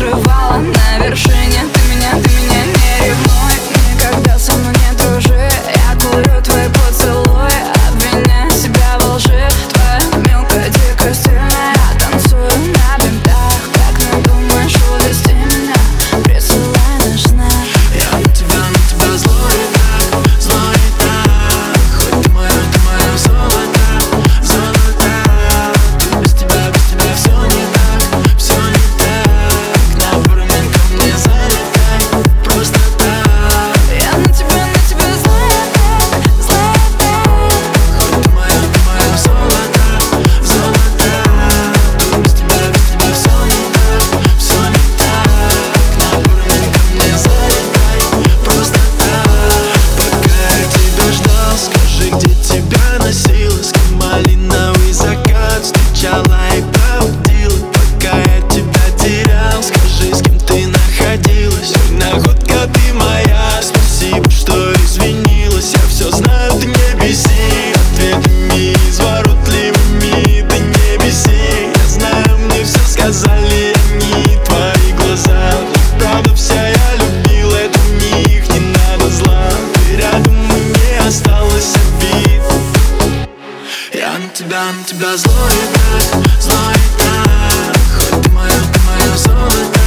срывать сказали они, твои глаза. Правда вся я любил, это них не надо зла. Ты рядом и не осталось обид. Я на тебя, на тебя злой брат, злой брат Хоть ты мое, ты мое золото.